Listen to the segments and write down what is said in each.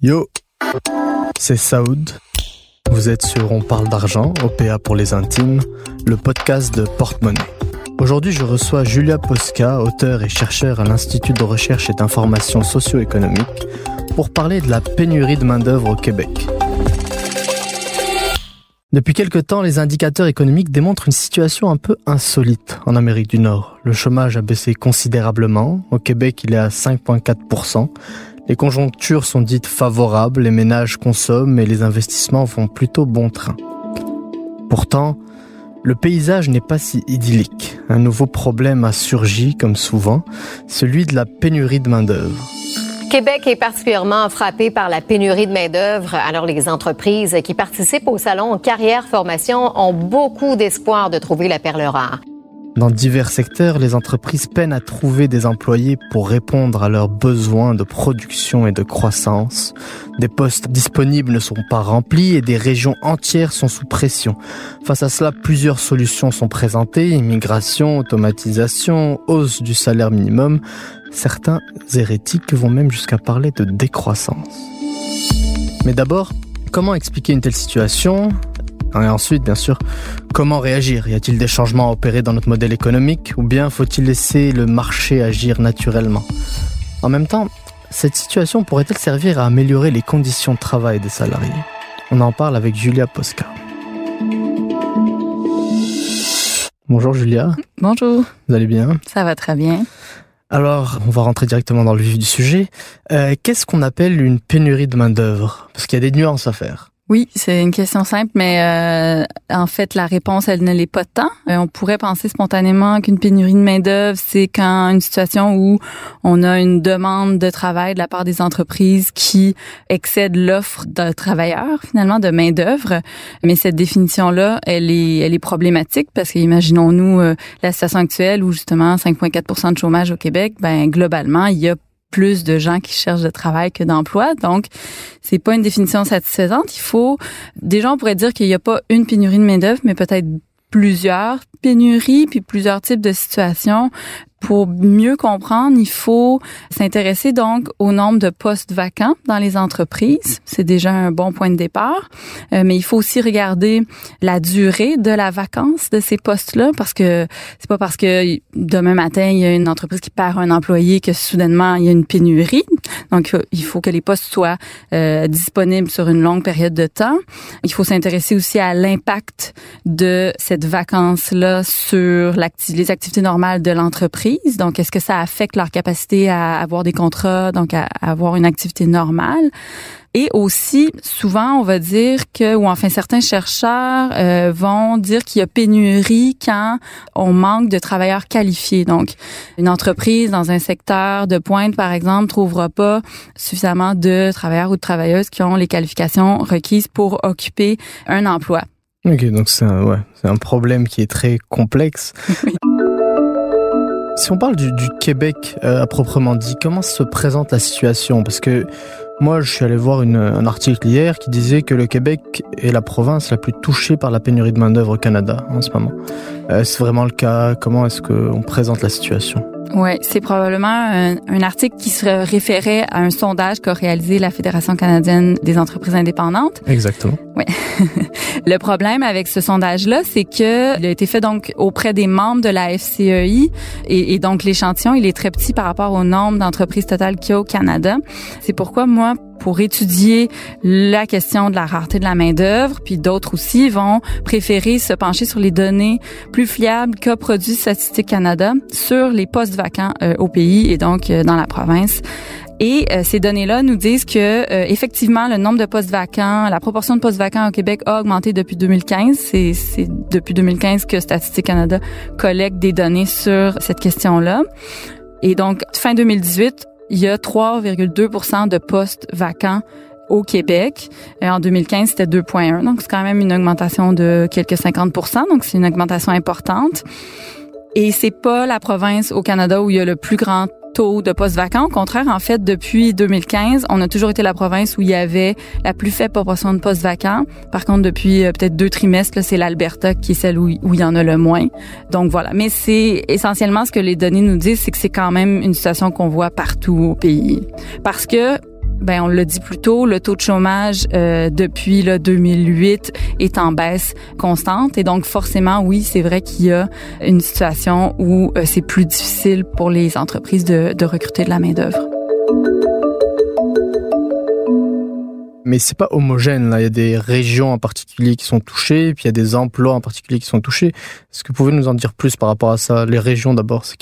Yo, c'est Saoud. Vous êtes sur On parle d'argent, OPA pour les intimes, le podcast de Porte-Monnaie. Aujourd'hui, je reçois Julia Posca, auteur et chercheur à l'Institut de recherche et d'information socio-économique, pour parler de la pénurie de main-d'œuvre au Québec. Depuis quelque temps, les indicateurs économiques démontrent une situation un peu insolite en Amérique du Nord. Le chômage a baissé considérablement. Au Québec, il est à 5,4%. Les conjonctures sont dites favorables, les ménages consomment et les investissements vont plutôt bon train. Pourtant, le paysage n'est pas si idyllique. Un nouveau problème a surgi, comme souvent, celui de la pénurie de main-d'œuvre. Québec est particulièrement frappé par la pénurie de main-d'œuvre. Alors, les entreprises qui participent au salon Carrière Formation ont beaucoup d'espoir de trouver la perle rare. Dans divers secteurs, les entreprises peinent à trouver des employés pour répondre à leurs besoins de production et de croissance. Des postes disponibles ne sont pas remplis et des régions entières sont sous pression. Face à cela, plusieurs solutions sont présentées, immigration, automatisation, hausse du salaire minimum. Certains hérétiques vont même jusqu'à parler de décroissance. Mais d'abord, comment expliquer une telle situation? Et ensuite, bien sûr, comment réagir? Y a-t-il des changements à opérer dans notre modèle économique ou bien faut-il laisser le marché agir naturellement? En même temps, cette situation pourrait-elle servir à améliorer les conditions de travail des salariés? On en parle avec Julia Posca. Bonjour Julia. Bonjour. Vous allez bien? Ça va très bien. Alors, on va rentrer directement dans le vif du sujet. Euh, Qu'est-ce qu'on appelle une pénurie de main-d'œuvre? Parce qu'il y a des nuances à faire. Oui, c'est une question simple, mais euh, en fait, la réponse, elle ne l'est pas tant. Euh, on pourrait penser spontanément qu'une pénurie de main-d'œuvre, c'est quand une situation où on a une demande de travail de la part des entreprises qui excède l'offre de travailleurs, finalement, de main-d'œuvre. Mais cette définition-là, elle est, elle est problématique parce qu'imaginons-nous euh, la situation actuelle où justement 5,4% de chômage au Québec, ben globalement, il y a plus de gens qui cherchent de travail que d'emploi. Donc, c'est pas une définition satisfaisante. Il faut, déjà, on pourrait dire qu'il n'y a pas une pénurie de main-d'œuvre, mais peut-être plusieurs pénuries puis plusieurs types de situations pour mieux comprendre, il faut s'intéresser donc au nombre de postes vacants dans les entreprises. C'est déjà un bon point de départ. Euh, mais il faut aussi regarder la durée de la vacance de ces postes-là parce que c'est pas parce que demain matin, il y a une entreprise qui perd un employé que soudainement, il y a une pénurie. Donc, il faut que les postes soient euh, disponibles sur une longue période de temps. Il faut s'intéresser aussi à l'impact de cette vacance-là sur les activités normales de l'entreprise donc, est-ce que ça affecte leur capacité à avoir des contrats, donc à, avoir une activité normale? Et aussi, souvent, on va dire que, ou enfin certains chercheurs euh, vont dire qu'il y a pénurie quand on manque de travailleurs qualifiés. Donc, une entreprise dans un secteur de pointe, par exemple, trouvera pas suffisamment de travailleurs ou de travailleuses qui ont les qualifications requises pour occuper un emploi. Ok, donc c'est un, ouais, un problème qui est très complexe. Si on parle du, Québec euh, à proprement dit, comment se présente la situation? Parce que moi, je suis allé voir un article hier qui disait que le Québec est la province la plus touchée par la pénurie de main-d'œuvre au Canada en ce moment. Euh, est-ce vraiment le cas? Comment est-ce qu'on présente la situation? Oui, c'est probablement un, un, article qui se référait à un sondage qu'a réalisé la Fédération canadienne des entreprises indépendantes. Exactement. Oui. le problème avec ce sondage-là, c'est que il a été fait donc auprès des membres de la FCEI et, et donc l'échantillon, il est très petit par rapport au nombre d'entreprises totales qu'il y a au Canada. C'est pourquoi moi, pour étudier la question de la rareté de la main-d'œuvre, puis d'autres aussi vont préférer se pencher sur les données plus fiables qu'a produit Statistique Canada sur les postes vacants euh, au pays et donc euh, dans la province. Et euh, ces données-là nous disent que effectivement le nombre de postes vacants, la proportion de postes vacants au Québec a augmenté depuis 2015. C'est, c'est depuis 2015 que Statistique Canada collecte des données sur cette question-là. Et donc fin 2018, il y a 3,2 de postes vacants au Québec. Et en 2015, c'était 2,1. Donc, c'est quand même une augmentation de quelques 50% Donc, c'est une augmentation importante. Et c'est pas la province au Canada où il y a le plus grand taux de postes vacants. Au contraire, en fait, depuis 2015, on a toujours été la province où il y avait la plus faible proportion de postes vacants. Par contre, depuis euh, peut-être deux trimestres, c'est l'Alberta qui est celle où, où, il y en a le moins. Donc voilà. Mais c'est essentiellement ce que les données nous disent, c'est que c'est quand même une situation qu'on voit partout au pays. Parce que ben on l'a dit plus tôt, le taux de chômage euh, depuis le 2008 est en baisse constante et donc forcément oui, c'est vrai qu'il y a une situation où euh, c'est plus difficile pour les entreprises de, de recruter de la main d'œuvre. Mais c'est pas homogène là. Il y a des régions en particulier qui sont touchées, puis il y a des emplois en particulier qui sont touchés. Est-ce que vous pouvez nous en dire plus par rapport à ça? Les régions d'abord, c'est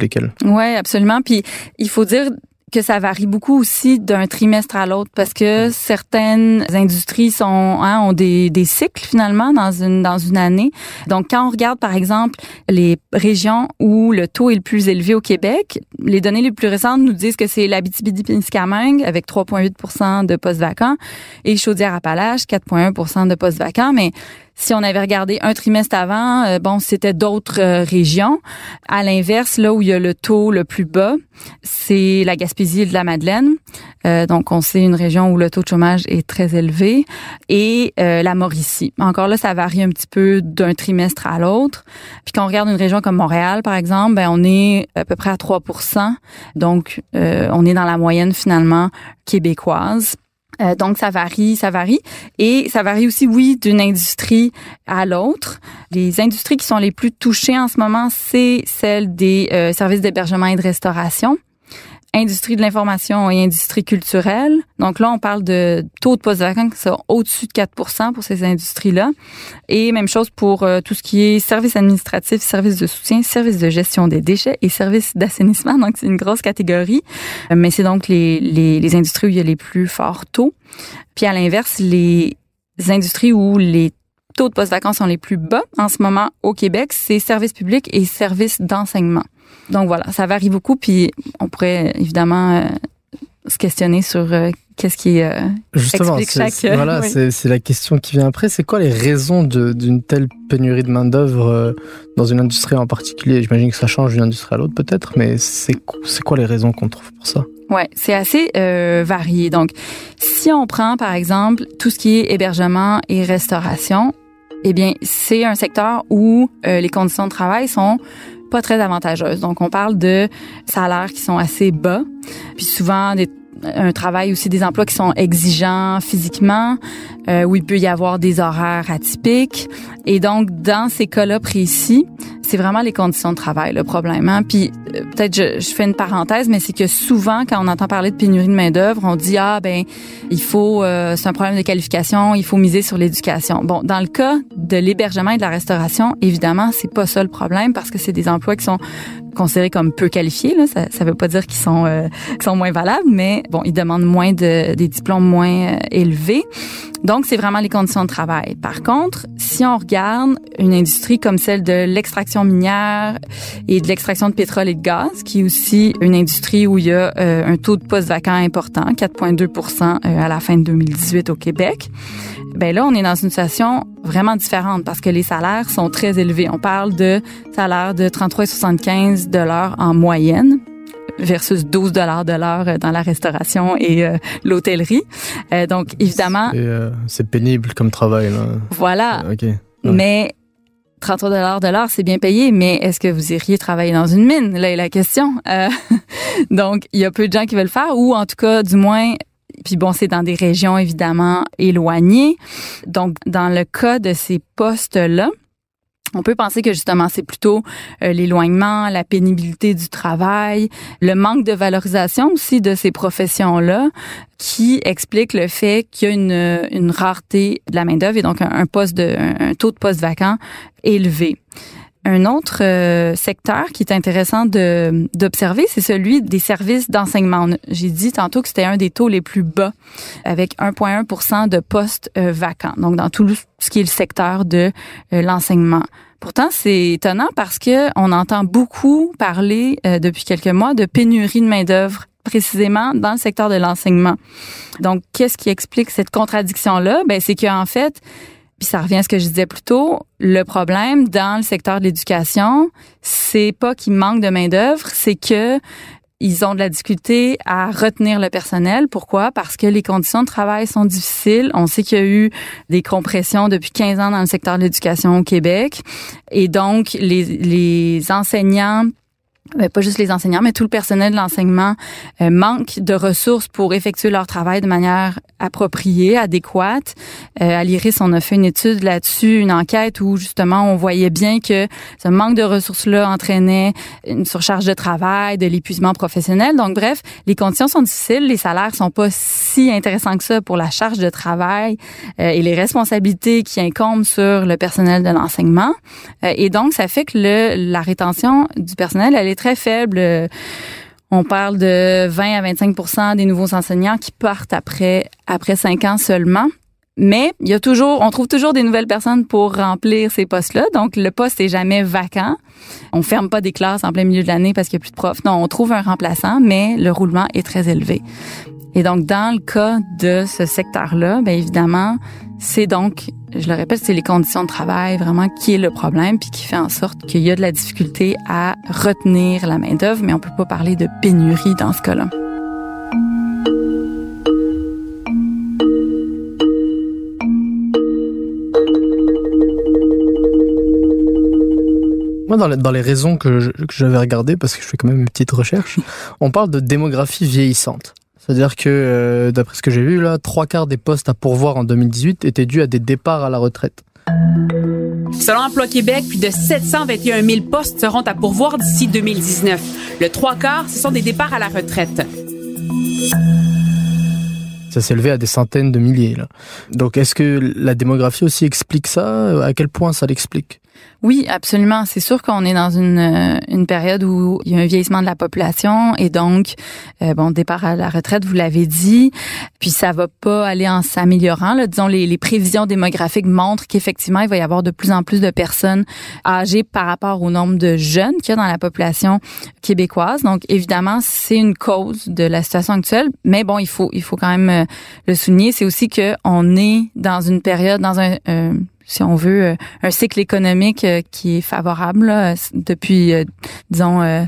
lesquelles? Ouais, absolument. Puis il faut dire que ça varie beaucoup aussi d'un trimestre à l'autre parce que certaines industries sont hein, ont des, des cycles finalement dans une dans une année. Donc quand on regarde par exemple les régions où le taux est le plus élevé au Québec, les données les plus récentes nous disent que c'est l'Abitibi-Témiscamingue avec 3,8% de postes vacants et Chaudière-Appalaches 4,1% de postes vacants, mais si on avait regardé un trimestre avant, euh, bon, c'était d'autres euh, régions. À l'inverse, là où il y a le taux le plus bas, c'est la Gaspésie et de la Madeleine. Euh, donc, on sait une région où le taux de chômage est très élevé. Et la Mauricie. Encore là, ça varie un petit peu d'un trimestre à l'autre. Puis quand on regarde une région comme Montréal, par exemple, ben, on est à peu près à 3% Donc, on est dans la moyenne finalement québécoise. Euh, donc ça varie, ça varie et ça varie aussi oui d'une industrie à l'autre. Les industries qui sont les plus touchées en ce moment, c'est celles des euh, services d'hébergement et de restauration industrie de l'information et industrie culturelle. Donc là, on parle de taux de postes vacants qui sont au-dessus de 4% pour ces industries-là. Et même chose pour euh, tout ce qui est services administratifs, services de soutien, services de gestion des déchets et services d'assainissement. Donc c'est une grosse catégorie. Euh, mais c'est donc les, les, les industries où il y a les plus forts taux. Puis à l'inverse, les industries où les taux de postes vacants sont les plus bas en ce moment au Québec, c'est services publics et services d'enseignement. Donc voilà, ça varie beaucoup, puis on pourrait évidemment euh, se questionner sur euh, qu'est-ce qui euh, Justement, explique chaque... Voilà, c'est la question qui vient après. C'est quoi les raisons d'une telle pénurie de main-d'œuvre dans une industrie en particulier? J'imagine que ça change d'une industrie à l'autre peut-être, mais c'est quoi les raisons qu'on trouve pour ça? Ouais, c'est assez varié. Donc, si on prend par exemple tout ce qui est hébergement et restauration, eh bien, c'est un secteur où les conditions de travail sont pas très avantageuse. Donc, on parle de salaires qui sont assez bas, puis souvent des un travail aussi des emplois qui sont exigeants physiquement, euh, où il peut y avoir des horaires atypiques. Et donc, dans ces cas-là précis, c'est vraiment les conditions de travail le problème. Hein? Puis euh, peut-être je, je, fais une parenthèse, mais c'est que souvent quand on entend parler de pénurie de main d'œuvre, on dit ah ben il faut euh, c'est un problème de qualification, il faut miser sur l'éducation. Bon, dans le cas de l'hébergement et de la restauration, évidemment c'est pas ça le problème parce que c'est des emplois qui sont considérés comme peu qualifiés. Là. Ça ne veut pas dire qu'ils sont, euh, sont moins valables, mais bon, ils demandent moins de des diplômes moins élevés. Donc, c'est vraiment les conditions de travail. Par contre, si on regarde une industrie comme celle de l'extraction minière et de l'extraction de pétrole et de gaz, qui est aussi une industrie où il y a euh, un taux de poste vacant important, 4,2% euh, à la fin de 2018 au Québec, ben là, on est dans une situation vraiment différente parce que les salaires sont très élevés. On parle de salaires de 33,75 dollars en moyenne versus 12 dollars de l'heure dans la restauration et euh, l'hôtellerie. Euh, donc évidemment, euh, c'est pénible comme travail là. Voilà. Mais 33 dollars de l'heure, c'est bien payé, mais est-ce que vous iriez travailler dans une mine? Là est la question. donc il y a peu de gens qui veulent le faire ou en tout cas du moins puis bon, c'est dans des régions évidemment éloignées. Donc, dans le cas de ces postes-là, on peut penser que justement c'est plutôt euh, l'éloignement, la pénibilité du travail, le manque de valorisation aussi de ces professions-là qui explique le fait qu'il y a une, une rareté de la main d'œuvre et donc un, poste de un taux de poste vacant élevé. Un autre euh, secteur qui est intéressant d'observer, c'est celui des services d'enseignement. J'ai dit tantôt que c'était un des taux les plus bas, avec 1,1% de postes euh, vacants. Donc, dans tout ce qui est le secteur de euh, l'enseignement. Pourtant, c'est étonnant parce que on entend beaucoup parler depuis quelques mois de pénurie de main d'œuvre précisément dans le secteur de l'enseignement. Donc, qu'est-ce qui explique cette contradiction-là? Ben, c'est qu'en fait, Puis ça revient à ce que je disais plus tôt. Le problème dans le secteur de l'éducation, c'est pas qu'il manque de main d'œuvre, c'est que ils ont de la difficulté à retenir le personnel. Pourquoi? Parce que les conditions de travail sont difficiles. On sait qu'il y a eu des compressions depuis 15 ans dans le secteur de l'éducation au Québec. Et donc, les, les enseignants pas juste les enseignants, mais tout le personnel de l'enseignement euh, manque de ressources pour effectuer leur travail de manière appropriée, adéquate. Euh, à l'IRIS, on a fait une étude là-dessus, une enquête où justement on voyait bien que ce manque de ressources-là entraînait une surcharge de travail, de l'épuisement professionnel. Donc bref, les conditions sont difficiles, les salaires sont pas si intéressants que ça pour la charge de travail euh, et les responsabilités qui incombent sur le personnel de l'enseignement. Euh, et donc ça fait que le, la rétention du personnel, elle est très faible. On parle de 20 à 25% des nouveaux enseignants qui partent après après cinq ans seulement. Mais on trouve toujours des nouvelles personnes pour remplir ces postes-là. Donc le poste est jamais vacant. On ferme pas des classes en plein milieu de l'année parce qu'il y a plus de profs. Non, on trouve un remplaçant, mais le roulement est très élevé. Et donc dans le cas de ce secteur-là, bien évidemment, c'est donc, je le répète, c'est les conditions de travail vraiment qui est le problème, puis qui fait en sorte qu'il y a de la difficulté à retenir la main d'œuvre, mais on peut pas parler de pénurie dans ce cas-là. Moi, dans les, dans les raisons que j'avais regardées, parce que je fais quand même une petite recherche, on parle de démographie vieillissante. C'est-à-dire que, euh, d'après ce que j'ai vu, là, trois quarts des postes à pourvoir en 2018 étaient dus à des départs à la retraite. Selon Emploi Québec, plus de 721 000 postes seront à pourvoir d'ici 2019. Le trois quarts, ce sont des départs à la retraite. Ça s'est élevé à des centaines de milliers. Donc, est-ce que la démographie aussi explique ça? À quel point ça l'explique? Oui, absolument. C'est sûr qu'on est dans une, euh, une période où il y a un vieillissement de la population et donc, euh, bon, départ à la retraite, vous l'avez dit, puis ça va pas aller en s'améliorant. Disons, les, les prévisions démographiques montrent qu'effectivement, il va y avoir de plus en plus de personnes âgées par rapport au nombre de jeunes qu'il y a dans la population québécoise. Donc, évidemment, c'est une cause de la situation actuelle, mais bon, il faut, il faut quand même euh, le souligner. C'est aussi qu'on est dans une période, dans un si on veut, euh, un cycle économique euh, qui est favorable depuis, euh, disons,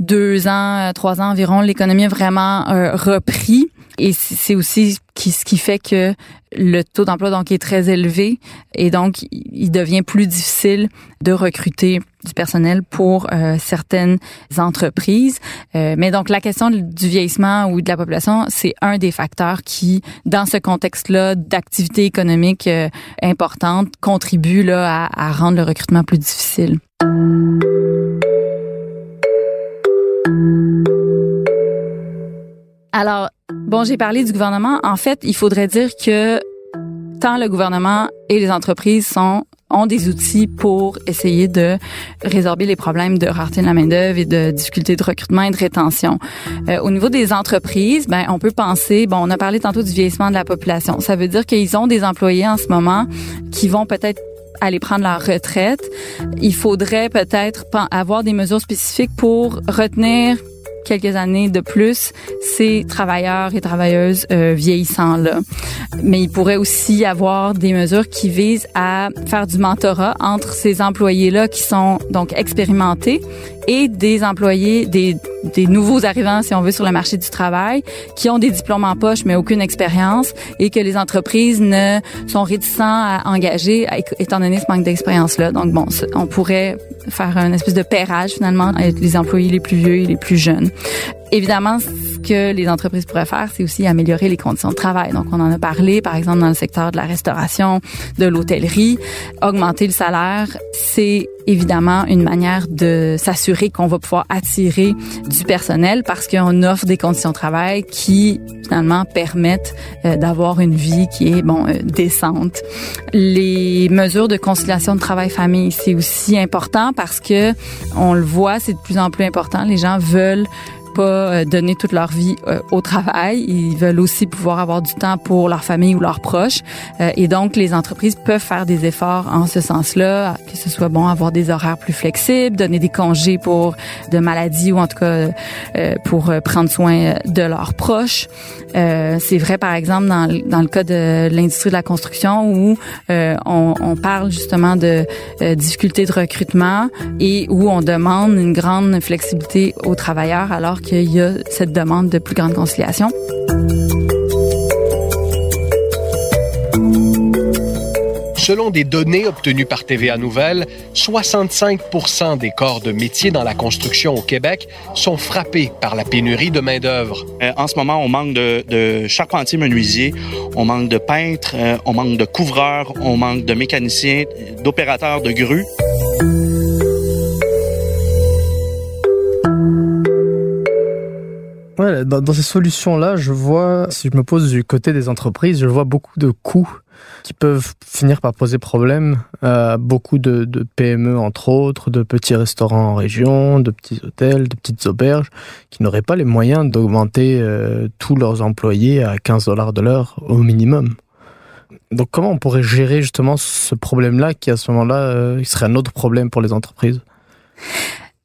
deux ans, trois ans environ. L'économie a vraiment repris. Et c'est aussi ce qui fait que le taux d'emploi donc est très élevé et donc il devient plus difficile de recruter du personnel pour euh, certaines entreprises. Euh, mais donc la question du vieillissement ou de la population, c'est un des facteurs qui, dans ce contexte-là d'activité économique euh, importante, contribue là à, à rendre le recrutement plus difficile. Alors, bon, j'ai parlé du gouvernement. En fait, il faudrait dire que tant le gouvernement et les entreprises sont ont des outils pour essayer de résorber les problèmes de rareté de la main-d'œuvre et de difficultés de recrutement et de rétention. Euh, au niveau des entreprises, ben on peut penser, bon, on a parlé tantôt du vieillissement de la population. Ça veut dire qu'ils ont des employés en ce moment qui vont peut-être aller prendre leur retraite. Il faudrait peut-être avoir des mesures spécifiques pour retenir quelques années de plus ces travailleurs et travailleuses euh, vieillissants là. Mais il pourrait aussi avoir des mesures qui visent à faire du mentorat entre ces employés là qui sont donc expérimentés et des employés, des, des nouveaux arrivants, si on veut, sur le marché du travail, qui ont des diplômes en poche mais aucune expérience et que les entreprises ne sont réticents à engager étant donné ce manque d'expérience-là. Donc bon, on pourrait faire un espèce de pairage finalement avec les employés les plus vieux et les plus jeunes. Évidemment, ce que les entreprises pourraient faire, c'est aussi améliorer les conditions de travail. Donc, on en a parlé, par exemple, dans le secteur de la restauration, de l'hôtellerie. Augmenter le salaire, c'est évidemment une manière de s'assurer qu'on va pouvoir attirer du personnel parce qu'on offre des conditions de travail qui finalement permettent euh, d'avoir une vie qui est bon euh, décente. Les mesures de conciliation de travail-famille, c'est aussi important parce que on le voit, c'est de plus en plus important. Les gens veulent pas donner toute leur vie au travail. Ils veulent aussi pouvoir avoir du temps pour leur famille ou leurs proches. et donc, les entreprises peuvent faire des efforts en ce sens-là, que ce soit bon avoir des horaires plus flexibles, donner des congés pour de maladies ou en tout cas pour prendre soin de leurs proches. C'est vrai, par exemple, dans, dans le cas de l'industrie de la construction où on, on, parle justement de difficultés de recrutement et où on demande une grande flexibilité aux travailleurs alors qu'il y a cette demande de plus grande conciliation. Selon des données obtenues par TVA Nouvelle, 65 des corps de métier dans la construction au Québec sont frappés par la pénurie de main-d'œuvre. Euh, en ce moment, on manque de, de charpentiers menuisiers, on manque de peintres, euh, on manque de couvreurs, on manque de mécaniciens, d'opérateurs de grues. Dans, ces solutions-là, je vois, si je me pose du côté des entreprises, je vois beaucoup de coûts qui peuvent finir par poser problème à beaucoup de, PME, entre autres, de petits restaurants en région, de petits hôtels, de petites auberges, qui n'auraient pas les moyens d'augmenter euh, tous leurs employés à 15 dollars de l'heure au minimum. Donc comment on pourrait gérer justement ce problème-là qui à ce moment-là euh, serait un autre problème pour les entreprises?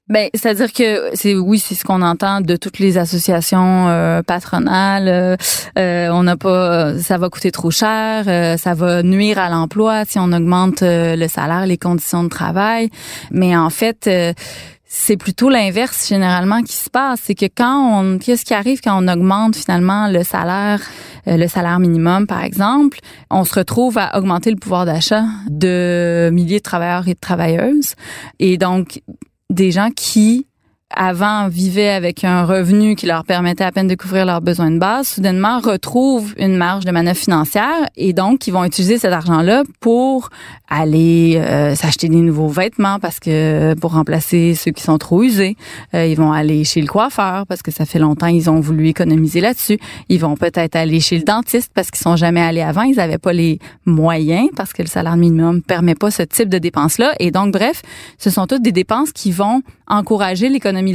Ben, c'est-à-dire que c'est oui, c'est ce qu'on entend de toutes les associations euh, patronales. Euh, euh, on n'a pas, ça va coûter trop cher, ça va nuire à l'emploi si on augmente le salaire, les conditions de travail. Mais en fait, c'est plutôt l'inverse généralement qui se passe. C'est que quand on, qu'est-ce qui arrive quand on augmente finalement le salaire, le salaire minimum par exemple, on se retrouve à augmenter le pouvoir d'achat de milliers de travailleurs et de travailleuses. Et donc des gens qui avant vivaient avec un revenu qui leur permettait à peine de couvrir leurs besoins de base, soudainement retrouvent une marge de manœuvre financière et donc ils vont utiliser cet argent-là pour aller euh, s'acheter des nouveaux vêtements parce que pour remplacer ceux qui sont trop usés, euh, ils vont aller chez le coiffeur parce que ça fait longtemps ils ont voulu économiser là-dessus. Ils vont peut-être aller chez le dentiste parce qu'ils sont jamais allés avant, ils n'avaient pas les moyens parce que le salaire minimum permet pas ce type de dépenses-là. Et donc bref, ce sont toutes des dépenses qui vont encourager l'économie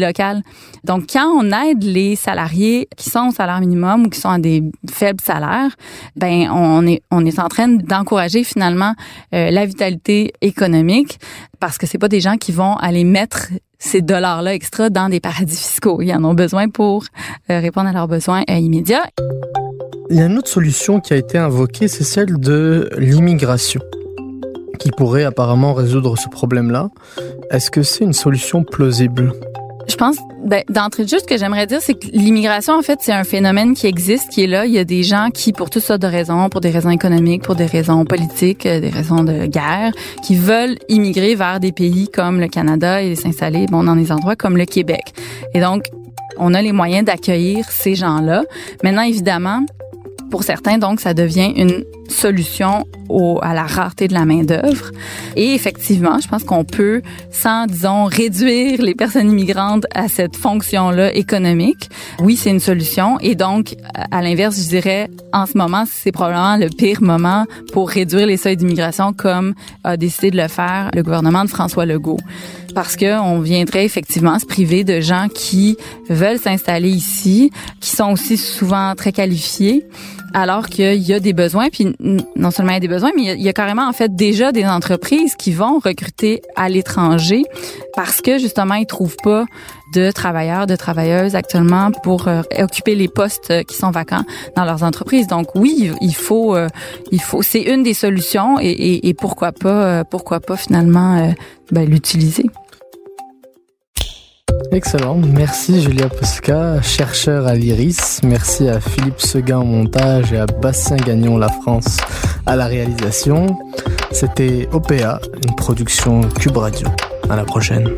Donc, quand on aide les salariés qui sont au salaire minimum ou qui sont à des faibles salaires, ben on est on est en train d'encourager finalement euh, la vitalité économique parce que c'est pas des gens qui vont aller mettre ces dollars-là extra dans des paradis fiscaux. Ils en ont besoin pour euh, répondre à leurs besoins euh, immédiats. Il y a une autre solution qui a été invoquée, c'est celle de l'immigration qui pourrait apparemment résoudre ce problème-là. Est-ce que c'est une solution plausible? Je pense, ben, d'entrée de jeu, ce que j'aimerais dire, c'est que l'immigration, en fait, c'est un phénomène qui existe, qui est là. Il y a des gens qui, pour toutes sortes de raisons, pour des raisons économiques, pour des raisons politiques, euh, des raisons de guerre, qui veulent immigrer vers des pays comme le Canada et s'installer, bon, dans des endroits comme le Québec. Et donc, on a les moyens d'accueillir ces gens-là. Maintenant, évidemment, pour certains, donc, ça devient une solution au, à la rareté de la main-d'œuvre. Et effectivement, je pense qu'on peut, sans, disons, réduire les personnes immigrantes à cette fonction-là économique, oui, c'est une solution. Et donc, à l'inverse, je dirais, en ce moment, c'est probablement le pire moment pour réduire les seuils d'immigration comme a décidé de le faire le gouvernement de François Legault parce que on viendrait effectivement se priver de gens qui veulent s'installer ici, qui sont aussi souvent très qualifiés alors qu'il y a des besoins, puis non seulement il y a des besoins, mais il y a, carrément en fait déjà des entreprises qui vont recruter à l'étranger parce que justement ils trouvent pas de travailleurs, de travailleuses actuellement pour euh, occuper les postes qui sont vacants dans leurs entreprises. Donc oui, il faut, euh, il faut, c'est une des solutions et, et, pourquoi pas, euh, pourquoi pas finalement ben, l'utiliser. Excellent. Merci Julia Posca, chercheur à l'IRIS. Merci à Philippe Seguin au montage et à Bassin Gagnon La France à la réalisation. C'était OPA, une production Cube Radio. À la prochaine.